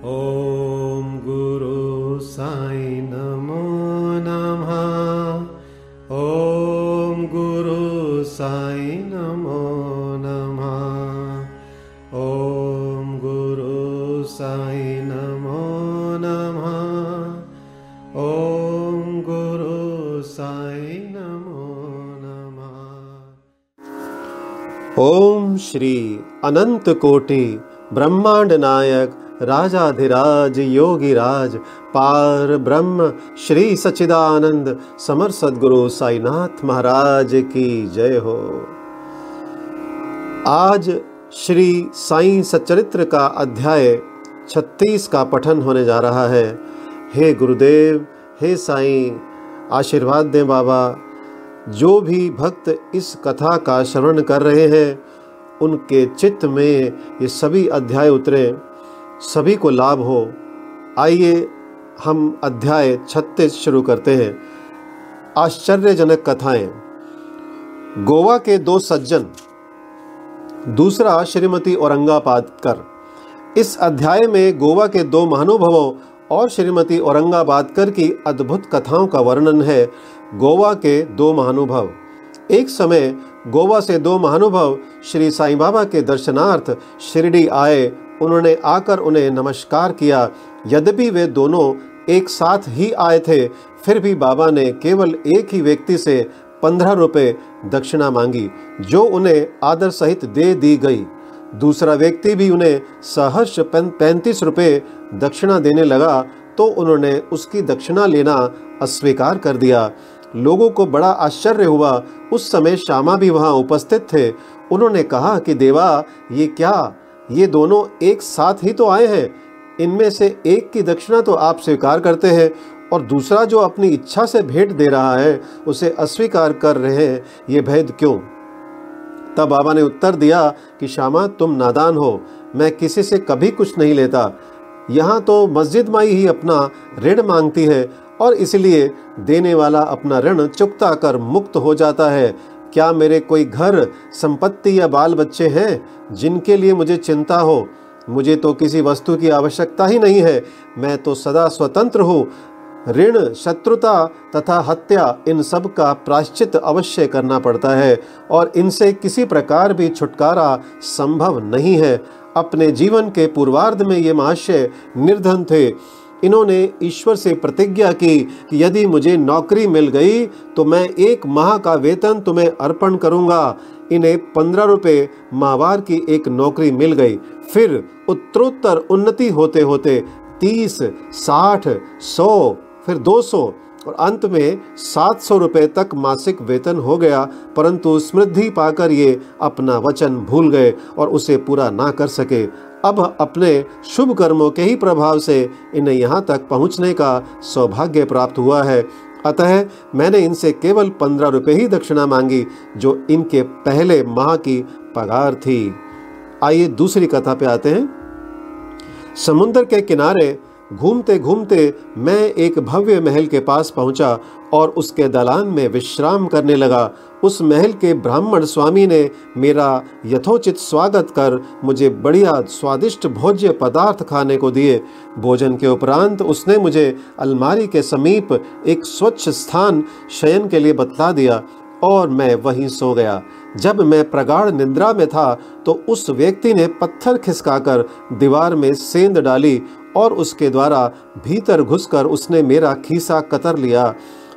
ॐ गुरु साई नमो नमः। ॐ गुरु साई नमो नमः। ॐ गुरु साई नमो नमः। ॐ गुरु साई नमो नमः। ओम श्री अनंत कोटि ब्रह्मांड नायक राजाधिराज, योगीराज, पार ब्रह्म, श्री सच्चिदानंद, समर सदगुरु साईनाथ महाराज की जय हो। आज श्री साईं सच्चरित्र का अध्याय 36 का पठन होने जा रहा है। हे गुरुदेव, हे साईं, आशीर्वाद दें बाबा। जो भी भक्त इस कथा का श्रवण कर रहे हैं, उनके चित्त में ये सभी अध्याय उतरे। सभी को लाभ हो। आइए हम अध्याय 36 शुरू करते हैं। आश्चर्यजनक कथाएँ। गोवा के दो सज्जन, दूसरा श्रीमती औरंगाबादकर। इस अध्याय में गोवा के दो महानुभवों और श्रीमती औरंगाबादकर की अद्भुत कथाओं का वर्णन है गोवा के दो महानुभव। एक समय गोवा से दो महानुभव श्री साईं बाबा के दर्शनार्थ शिरडी आए उन्होंने आकर उन्हें नमस्कार किया। यद्यपि वे दोनों एक साथ ही आए थे, फिर भी बाबा ने केवल एक ही व्यक्ति से पंद्रह रुपये दक्षिणा मांगी, जो उन्हें आदर सहित दे दी गई। दूसरा व्यक्ति भी उन्हें सहर्ष पैंतीस रुपये दक्षिणा देने लगा तो उन्होंने उसकी दक्षिणा लेना अस्वीकार कर दिया। लोगों को बड़ा आश्चर्य हुआ। उस समय श्यामा भी वहाँ उपस्थित थे। उन्होंने कहा कि, देवा, ये क्या ये दोनों एक साथ ही तो आए हैं। इनमें से एक की दक्षिणा तो आप स्वीकार करते हैं और दूसरा जो अपनी इच्छा से भेंट दे रहा है, उसे अस्वीकार कर रहे हैं। ये भेद क्यों? तब बाबा ने उत्तर दिया कि श्यामा, तुम नादान हो। मैं किसी से कभी कुछ नहीं लेता। यहाँ तो मस्जिद माई ही अपना ऋण मांगती है और इसलिए देने वाला अपना ऋण चुकता कर मुक्त हो जाता है। क्या मेरे कोई घर, संपत्ति या बाल बच्चे हैं जिनके लिए मुझे चिंता हो? मुझे तो किसी वस्तु की आवश्यकता ही नहीं है। मैं तो सदा स्वतंत्र हूँ। ऋण, शत्रुता तथा हत्या इन सब का प्राश्चित अवश्य करना पड़ता है और इनसे किसी प्रकार भी छुटकारा संभव नहीं है। अपने जीवन के पूर्वार्ध में ये महाशय निर्धन थे। इन्होंने ईश्वर से प्रतिज्ञा की कि यदि मुझे नौकरी मिल गई तो मैं एक माह का वेतन तुम्हें अर्पण करूँगा। इन्हें पंद्रह रुपये माहवार की एक नौकरी मिल गई। फिर उत्तरोत्तर उन्नति होते होते तीस, साठ, सौ, फिर दो सौ और अंत में सात सौ रुपये तक मासिक वेतन हो गया। परंतु समृद्धि पाकर ये अपना वचन भूल गए और उसे पूरा ना कर सके। अब अपने शुभ कर्मों के ही प्रभाव से इन्हें यहाँ तक पहुँचने का सौभाग्य प्राप्त हुआ है। अतः मैंने इनसे केवल पंद्रह रुपये ही दक्षिणा मांगी, जो इनके पहले माह की पगार थी। आइए दूसरी कथा पे आते हैं। समुद्र के किनारे घूमते घूमते मैं एक भव्य महल के पास पहुँचा और उसके दलान में विश्राम करने लगा। उस महल के ब्राह्मण स्वामी ने मेरा यथोचित स्वागत कर मुझे बढ़िया स्वादिष्ट भोज्य पदार्थ खाने को दिए। भोजन के उपरांत उसने मुझे अलमारी के समीप एक स्वच्छ स्थान शयन के लिए बतला दिया और मैं वहीं सो गया। जब मैं प्रगाढ़ निंद्रा में था तो उस व्यक्ति ने पत्थर खिसकाकर दीवार में सेंध डाली और उसके द्वारा भीतर घुसकर उसने मेरा खीसा कतर लिया।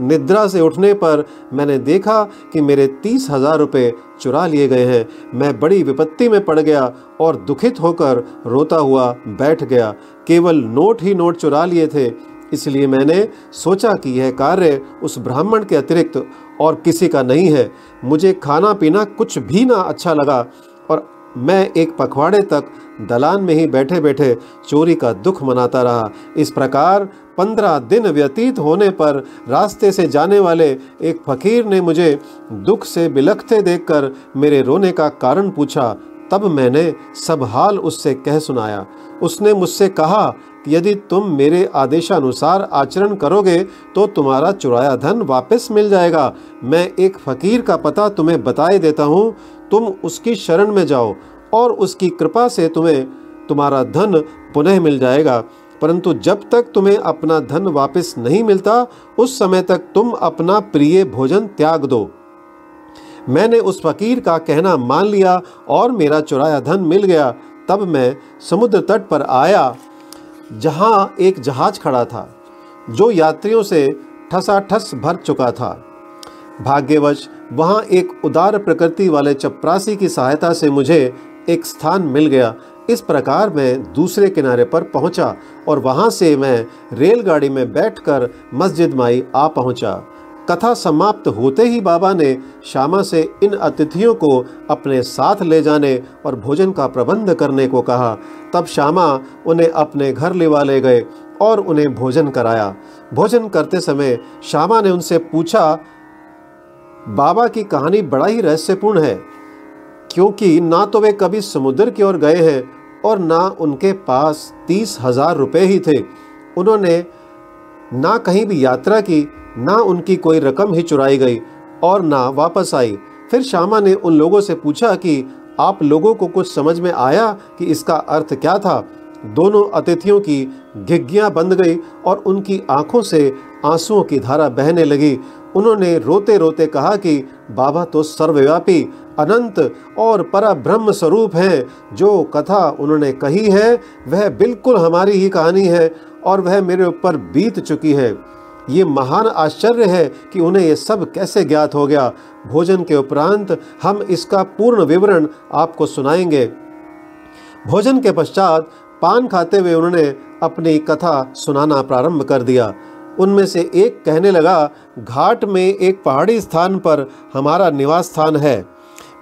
निद्रा से उठने पर मैंने देखा कि मेरे तीस हज़ार रुपये चुरा लिए गए हैं। मैं बड़ी विपत्ति में पड़ गया और दुखित होकर रोता हुआ बैठ गया। केवल नोट ही नोट चुरा लिए थे। इसलिए मैंने सोचा कि यह कार्य उस ब्राह्मण के अतिरिक्त और किसी का नहीं है। मुझे खाना पीना कुछ भी ना अच्छा लगा और मैं एक पखवाड़े तक दलान में ही बैठे बैठे चोरी का दुख मनाता रहा। इस प्रकार पंद्रह दिन व्यतीत होने पर रास्ते से जाने वाले एक फकीर ने मुझे दुख से बिलखते देखकर मेरे रोने का कारण पूछा। तब मैंने सब हाल उससे कह सुनाया। उसने मुझसे कहा कि यदि तुम मेरे आदेशानुसार आचरण करोगे तो तुम्हारा चुराया धन वापस मिल जाएगा। मैं एक फकीर का पता तुम्हें बताए देता हूँ। तुम उसकी शरण में जाओ और उसकी कृपा से तुम्हें तुम्हारा धन पुनः मिल जाएगा। परंतु जब तक तुम्हें अपना धन वापस नहीं मिलता, उस समय तक तुम अपना प्रिय भोजन त्याग दो। मैंने उस फकीर का कहना मान लिया और मेरा चुराया धन मिल गया। तब मैं समुद्र तट पर आया, जहाँ एक जहाज़ खड़ा था, जो यात्रियों से ठसाठस भर चुका था। भाग्यवश, वहाँ एक उदार प्रकृति वाले चपरासी की सहायता से मुझे एक स्थान मिल गया। इस प्रकार मैं दूसरे किनारे पर पहुँचा और वहाँ से मैं रेलगाड़ी में बैठकर मस्जिद माई आ पहुँचा। कथा समाप्त होते ही बाबा ने श्यामा से इन अतिथियों को अपने साथ ले जाने और भोजन का प्रबंध करने को कहा। तब श्यामा उन्हें अपने घर लेवा ले गए और उन्हें भोजन कराया। भोजन करते समय श्यामा ने उनसे पूछा बाबा की कहानी बड़ा ही रहस्यपूर्ण है, क्योंकि ना तो वे कभी समुद्र की ओर गए हैं और ना उनके पास तीस हज़ार रुपये ही थे। उन्होंने ना कहीं भी यात्रा की, ना उनकी कोई रकम ही चुराई गई और ना वापस आई। फिर श्यामा ने उन लोगों से पूछा कि आप लोगों को कुछ समझ में आया कि इसका अर्थ क्या था? दोनों अतिथियों की घिग्गियाँ बंद गई और उनकी आँखों से आंसुओं की धारा बहने लगी। उन्होंने रोते रोते कहा कि, बाबा तो सर्वव्यापी, अनंत और पर ब्रह्म स्वरूप हैं। जो कथा उन्होंने कही है, वह बिल्कुल हमारी ही कहानी है और वह मेरे ऊपर बीत चुकी है। ये महान आश्चर्य है कि उन्हें ये सब कैसे ज्ञात हो गया। भोजन के उपरांत हम इसका पूर्ण विवरण आपको सुनाएँगे। भोजन के पश्चात पान खाते हुए उन्होंने अपनी कथा सुनाना प्रारंभ कर दिया। उनमें से एक कहने लगा, घाट में एक पहाड़ी स्थान पर हमारा निवास स्थान है।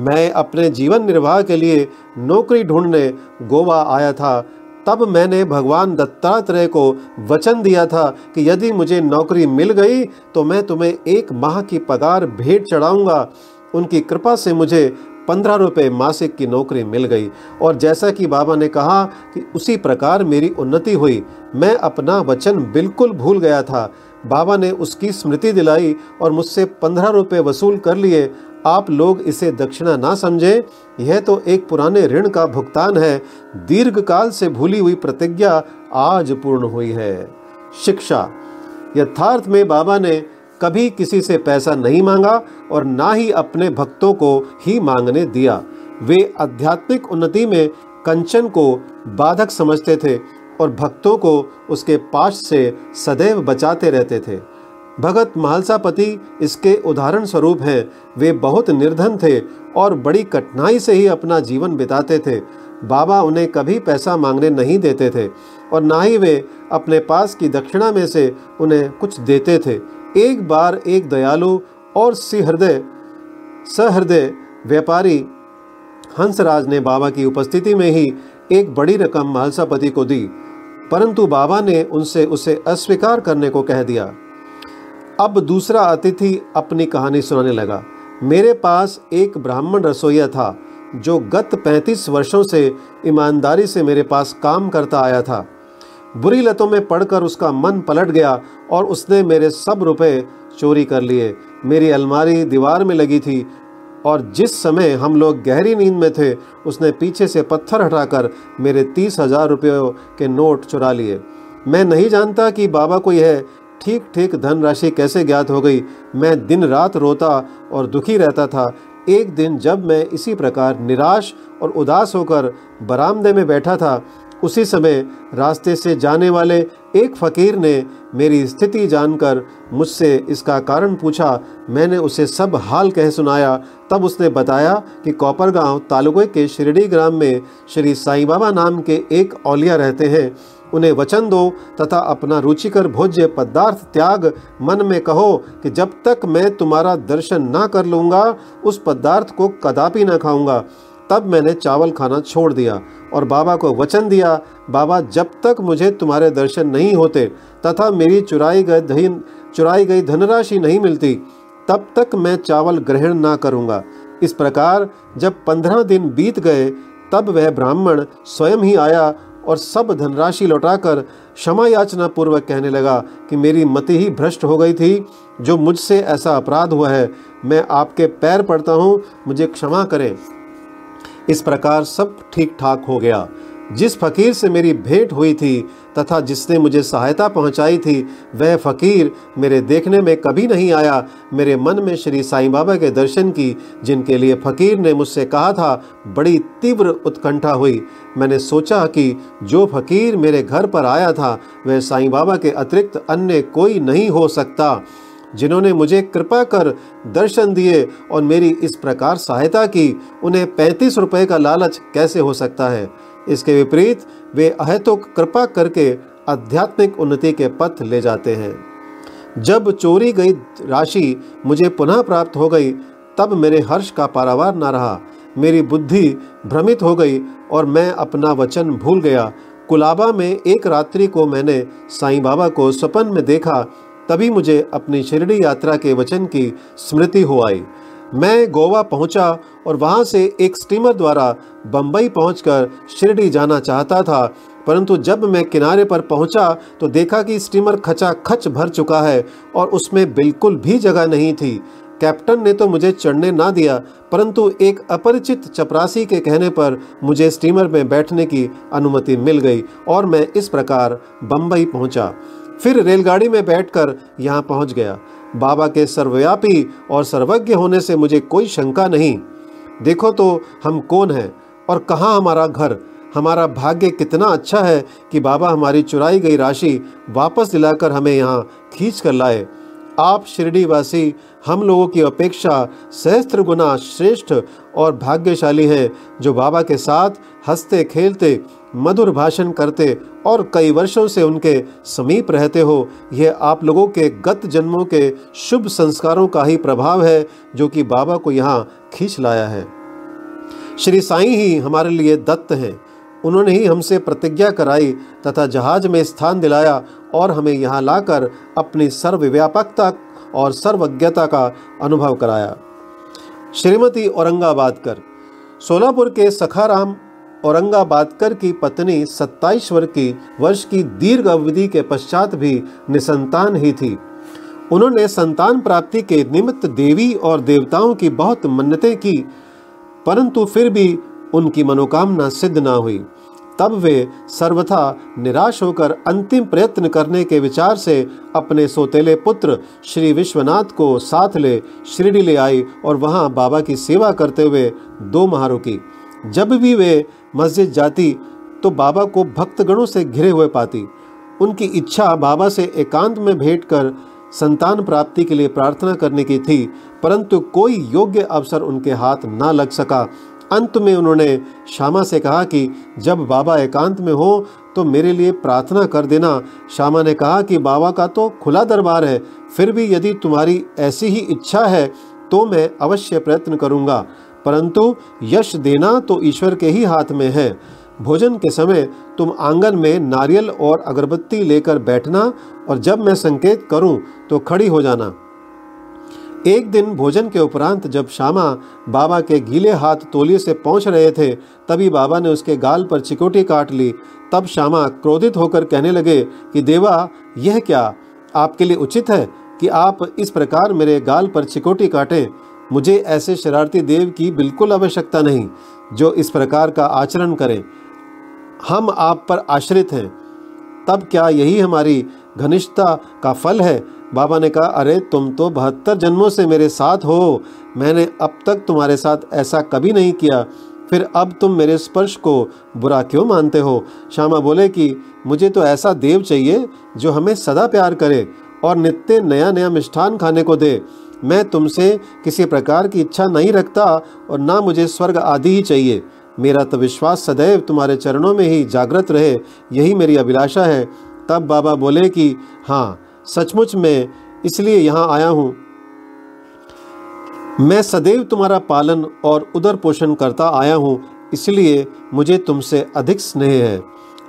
मैं अपने जीवन निर्वाह के लिए नौकरी ढूँढने गोवा आया था। तब मैंने भगवान दत्तात्रेय को वचन दिया था कि यदि मुझे नौकरी मिल गई तो मैं तुम्हें एक माह की पगार भेंट चढ़ाऊँगा। उनकी कृपा से मुझे पंद्रह रुपये मासिक की नौकरी मिल गई। और जैसा कि बाबा ने कहा कि उसी प्रकार मेरी उन्नति हुई। मैं अपना वचन बिल्कुल भूल गया था। बाबा ने उसकी स्मृति दिलाई और मुझसे पंद्रह रुपये वसूल कर लिए। आप लोग इसे दक्षिणा ना समझें। यह तो एक पुराने ऋण का भुगतान है। दीर्घ काल से भूली हुई प्रतिज्ञा आज पूर्ण हुई है। शिक्षा। यथार्थ में बाबा ने कभी किसी से पैसा नहीं मांगा और ना ही अपने भक्तों को ही मांगने दिया। वे आध्यात्मिक उन्नति में कंचन को बाधक समझते थे और भक्तों को उसके पास से सदैव बचाते रहते थे। भगत महालसापति इसके उदाहरण स्वरूप हैं। वे बहुत निर्धन थे और बड़ी कठिनाई से ही अपना जीवन बिताते थे। बाबा उन्हें कभी पैसा मांगने नहीं देते थे और ना ही वे अपने पास की दक्षिणा में से उन्हें कुछ देते थे। एक बार एक दयालु और सहृदय सहृदय व्यापारी हंसराज ने बाबा की उपस्थिति में ही एक बड़ी रकम मालसापति को दी, परंतु बाबा ने उनसे उसे अस्वीकार करने को कह दिया। अब दूसरा अतिथि अपनी कहानी सुनाने लगा। मेरे पास एक ब्राह्मण रसोईया था, जो गत पैंतीस वर्षों से ईमानदारी से मेरे पास काम करता आया था। बुरी लतों में पड़कर उसका मन पलट गया और उसने मेरे सब रुपए चोरी कर लिए। मेरी अलमारी दीवार में लगी थी और जिस समय हम लोग गहरी नींद में थे, उसने पीछे से पत्थर हटाकर मेरे तीस हज़ार रुपयों के नोट चुरा लिए। मैं नहीं जानता कि बाबा को यह ठीक ठीक धनराशि कैसे ज्ञात हो गई। मैं दिन रात रोता और दुखी रहता था। एक दिन जब मैं इसी प्रकार निराश और उदास होकर बरामदे में बैठा था उसी समय रास्ते से जाने वाले एक फ़कीर ने मेरी स्थिति जानकर मुझसे इसका कारण पूछा। मैंने उसे सब हाल कह सुनाया। तब उसने बताया कि कोपरगांव तालुके के शिरडी ग्राम में श्री साईं बाबा नाम के एक औलिया रहते हैं। उन्हें वचन दो तथा अपना रुचिकर भोज्य पदार्थ त्याग मन में कहो कि जब तक मैं तुम्हारा दर्शन ना कर लूँगा, उस पदार्थ को कदापि ना खाऊँगा। तब मैंने चावल खाना छोड़ दिया और बाबा को वचन दिया, बाबा, जब तक मुझे तुम्हारे दर्शन नहीं होते, तथा मेरी चुराई गई धन, चुराई गई धनराशि नहीं मिलती, तब तक मैं चावल ग्रहण ना करूँगा। इस प्रकार जब पंद्रह दिन बीत गए, तब वह ब्राह्मण स्वयं ही आया और सब धनराशि लौटाकर क्षमा याचना पूर्वक कहने लगा कि मेरी मति ही भ्रष्ट हो गई थी, जो मुझसे ऐसा अपराध हुआ है, मैं आपके पैर पड़ता हूँ, मुझे क्षमा करें। इस प्रकार सब ठीक ठाक हो गया। जिस फकीर से मेरी भेंट हुई थी तथा जिसने मुझे सहायता पहुंचाई थी, वह फकीर मेरे देखने में कभी नहीं आया। मेरे मन में श्री साईं बाबा के दर्शन की, जिनके लिए फकीर ने मुझसे कहा था, बड़ी तीव्र उत्कंठा हुई। मैंने सोचा कि जो फकीर मेरे घर पर आया था, वह साईं बाबा के अतिरिक्त अन्य कोई नहीं हो सकता। जिन्होंने मुझे कृपा कर दर्शन दिए और मेरी इस प्रकार सहायता की, उन्हें पैंतीस रुपये का लालच कैसे हो सकता है? इसके विपरीत, वे अहेतुक कृपा करके आध्यात्मिक उन्नति के पथ ले जाते हैं। जब चोरी गई राशि मुझे पुनः प्राप्त हो गई, तब मेरे हर्ष का पारावार न रहा। मेरी बुद्धि भ्रमित हो गई और मैं अपना वचन भूल गया। कुलाबा में एक रात्रि को मैंने साईं बाबा को स्वपन में देखा तभी मुझे अपनी शिरडी यात्रा के वचन की स्मृति हो आई। मैं गोवा पहुँचा और वहाँ से एक स्टीमर द्वारा बम्बई पहुंचकर शिरडी जाना चाहता था, परंतु जब मैं किनारे पर पहुँचा तो देखा कि स्टीमर खचा खच भर चुका है और उसमें बिल्कुल भी जगह नहीं थी। कैप्टन ने तो मुझे चढ़ने ना दिया, परंतु एक अपरिचित चपरासी के कहने पर मुझे स्टीमर में बैठने की अनुमति मिल गई और मैं इस प्रकार बम्बई पहुँचा। फिर रेलगाड़ी में बैठकर यहाँ पहुँच गया। बाबा के सर्वव्यापी और सर्वज्ञ होने से मुझे कोई शंका नहीं। देखो तो हम कौन हैं और कहाँ हमारा घर? हमारा भाग्य कितना अच्छा है कि बाबा हमारी चुराई गई राशि वापस दिलाकर हमें यहाँ खींच कर लाए। आप शिरडी वासी हम लोगों की अपेक्षा सहस्त्र गुना श्रेष्ठ और भाग्यशाली हैं जो बाबा के साथ हँसते, खेलते मधुर भाषण करते और कई वर्षों से उनके समीप रहते हो, यह आप लोगों के गत जन्मों के शुभ संस्कारों का ही प्रभाव है, जो कि बाबा को यहाँ खींच लाया है। श्री साईं ही हमारे लिए दत्त हैं। उन्होंने ही हमसे प्रतिज्ञा कराई तथा जहाज़ में स्थान दिलाया और हमें यहाँ लाकर अपनी सर्वव्यापकता और सर्वज्ञता का अनुभव कराया। श्रीमती औरंगाबाद कर सोलापुर के सखाराम औरंगाबादकर की पत्नी 27 वर्ष की वर्ष की दीर्घ अवधि के पश्चात भी निसंतान ही थी। उन्होंने संतान प्राप्ति के निमित्त देवी और देवताओं की बहुत मन्नतें की, परंतु फिर भी उनकी मनोकामना सिद्ध न हुई। तब वे सर्वथा निराश होकर अंतिम प्रयत्न करने के विचार से अपने सोतेले पुत्र श्री विश्वनाथ को साथ ले शिरडी ले आई और वहाँ बाबा की सेवा करते हुए दो माह रुकी जब भी वे मस्जिद जाती तो बाबा को भक्तगणों से घिरे हुए पाती। उनकी इच्छा बाबा से एकांत में भेंट कर संतान प्राप्ति के लिए प्रार्थना करने की थी, परंतु कोई योग्य अवसर उनके हाथ ना लग सका। अंत में उन्होंने श्यामा से कहा कि, जब बाबा एकांत में हो तो मेरे लिए प्रार्थना कर देना। श्यामा ने कहा कि, बाबा का तो खुला दरबार है, फिर भी यदि तुम्हारी ऐसी ही इच्छा है तो मैं अवश्य प्रयत्न करूँगा। परंतु यश देना तो ईश्वर के ही हाथ में है। भोजन के समय तुम आँगन में नारियल और अगरबत्ती लेकर बैठना और जब मैं संकेत करूँ तो खड़ी हो जाना। एक दिन भोजन के उपरांत जब श्यामा बाबा के गीले हाथ तोलिए से पहुँच रहे थे, तभी बाबा ने उसके गाल पर चिकोटी काट ली। तब श्यामा क्रोधित होकर कहने लगे कि, देवा, यह क्या? आपके लिए उचित है कि आप इस प्रकार मेरे गाल पर चिकोटी काटें। मुझे ऐसे शरारती देव की बिल्कुल आवश्यकता नहीं, जो इस प्रकार का आचरण करें। हम आप पर आश्रित हैं। तब क्या यही हमारी घनिष्ठता का फल है? बाबा ने कहा, अरे, तुम तो बहत्तर जन्मों से मेरे साथ हो। मैंने अब तक तुम्हारे साथ ऐसा कभी नहीं किया। फिर अब तुम मेरे स्पर्श को बुरा क्यों मानते हो? श्यामा बोले कि, मुझे तो ऐसा देव चाहिए, जो हमें सदा प्यार करे और नित्य नया नया मिष्ठान खाने को दे। मैं तुमसे किसी प्रकार की इच्छा नहीं रखता और ना मुझे स्वर्ग आदि ही चाहिए। मेरा तो विश्वास सदैव तुम्हारे चरणों में ही जागृत रहे, यही मेरी अभिलाषा है। तब बाबा बोले कि हाँ सचमुच मैं इसलिए यहाँ आया हूँ। मैं सदैव तुम्हारा पालन और उदर पोषण करता आया हूँ, इसलिए मुझे तुमसे अधिक स्नेह है।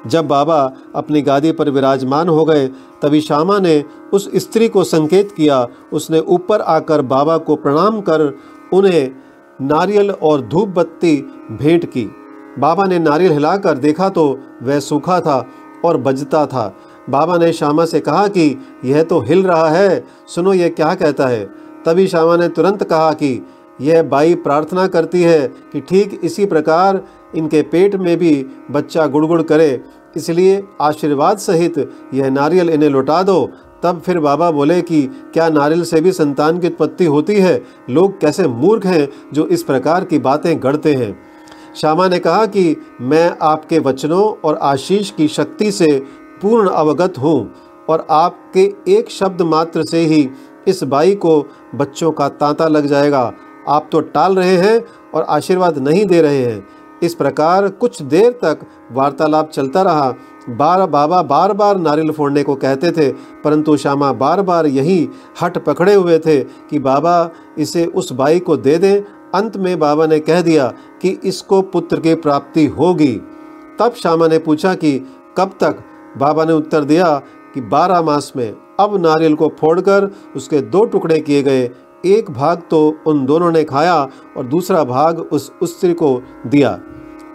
जब बाबा अपनी गादी पर विराजमान हो गए, तभी श्यामा ने उस स्त्री को संकेत किया। उसने ऊपर आकर बाबा को प्रणाम कर, उन्हें नारियल और धूप बत्ती भेंट की। बाबा ने नारियल हिलाकर देखा तो वह सूखा था और बजता था। बाबा ने श्यामा से कहा कि, यह तो हिल रहा है, सुनो यह क्या कहता है? तभी श्यामा ने तुरंत कहा कि, यह बाई प्रार्थना करती है कि ठीक इसी प्रकार इनके पेट में भी बच्चा गुड़गुड़ करे, इसलिए आशीर्वाद सहित यह नारियल इन्हें लौटा दो। तब फिर बाबा बोले कि, क्या नारियल से भी संतान की उत्पत्ति होती है? लोग कैसे मूर्ख हैं जो इस प्रकार की बातें गढ़ते हैं? श्यामा ने कहा कि, मैं आपके वचनों और आशीष की शक्ति से पूर्ण अवगत हूँ और आपके एक शब्द मात्र से ही इस बाई को बच्चों का तांता लग जाएगा। आप तो टाल रहे हैं और आशीर्वाद नहीं दे रहे हैं। इस प्रकार कुछ देर तक वार्तालाप चलता रहा। बार बाबा बार बार नारियल फोड़ने को कहते थे, परंतु श्यामा बार बार यही हट पकड़े हुए थे कि बाबा इसे उस बाई को दे दें। अंत में बाबा ने कह दिया कि इसको पुत्र की प्राप्ति होगी। तब श्यामा ने पूछा कि कब तक? बाबा ने उत्तर दिया कि बारह मास में। अब नारियल को फोड़कर उसके दो टुकड़े किए गए। एक भाग तो उन दोनों ने खाया और दूसरा भाग उस स्त्री को दिया।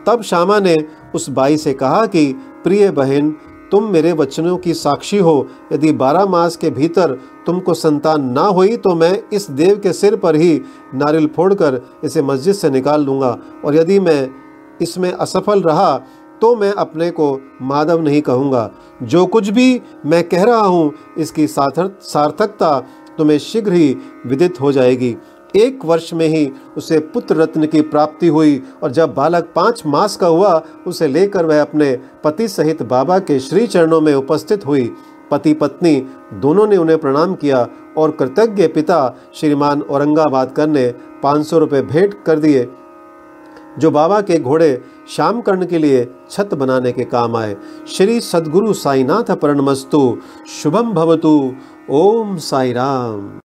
तब श्यामा ने उस बाई से कहा कि, प्रिय बहन, तुम मेरे वचनों की साक्षी हो। यदि बारह मास के भीतर तुमको संतान ना हुई तो मैं इस देव के सिर पर ही नारियल फोड़कर इसे मस्जिद से निकाल दूँगा। और यदि मैं इसमें असफल रहा तो मैं अपने को माधव नहीं कहूँगा। जो कुछ भी मैं कह रहा हूँ, इसकी सार्थकता तुम्हें शीघ्र ही विदित हो जाएगी। एक वर्ष में ही उसे पुत्र रत्न की प्राप्ति हुई और जब बालक पाँच मास का हुआ, उसे लेकर वह अपने पति सहित बाबा के श्री चरणों में उपस्थित हुई। पति पत्नी दोनों ने उन्हें प्रणाम किया और कृतज्ञ पिता श्रीमान औरंगाबाद करने पाँच सौ रुपये भेंट कर दिए। जो बाबा के घोड़े शाम कर्ण के लिए छत बनाने के काम आए। श्री सदगुरु साईनाथ परणमस्तु शुभम भवतु, ओम साई राम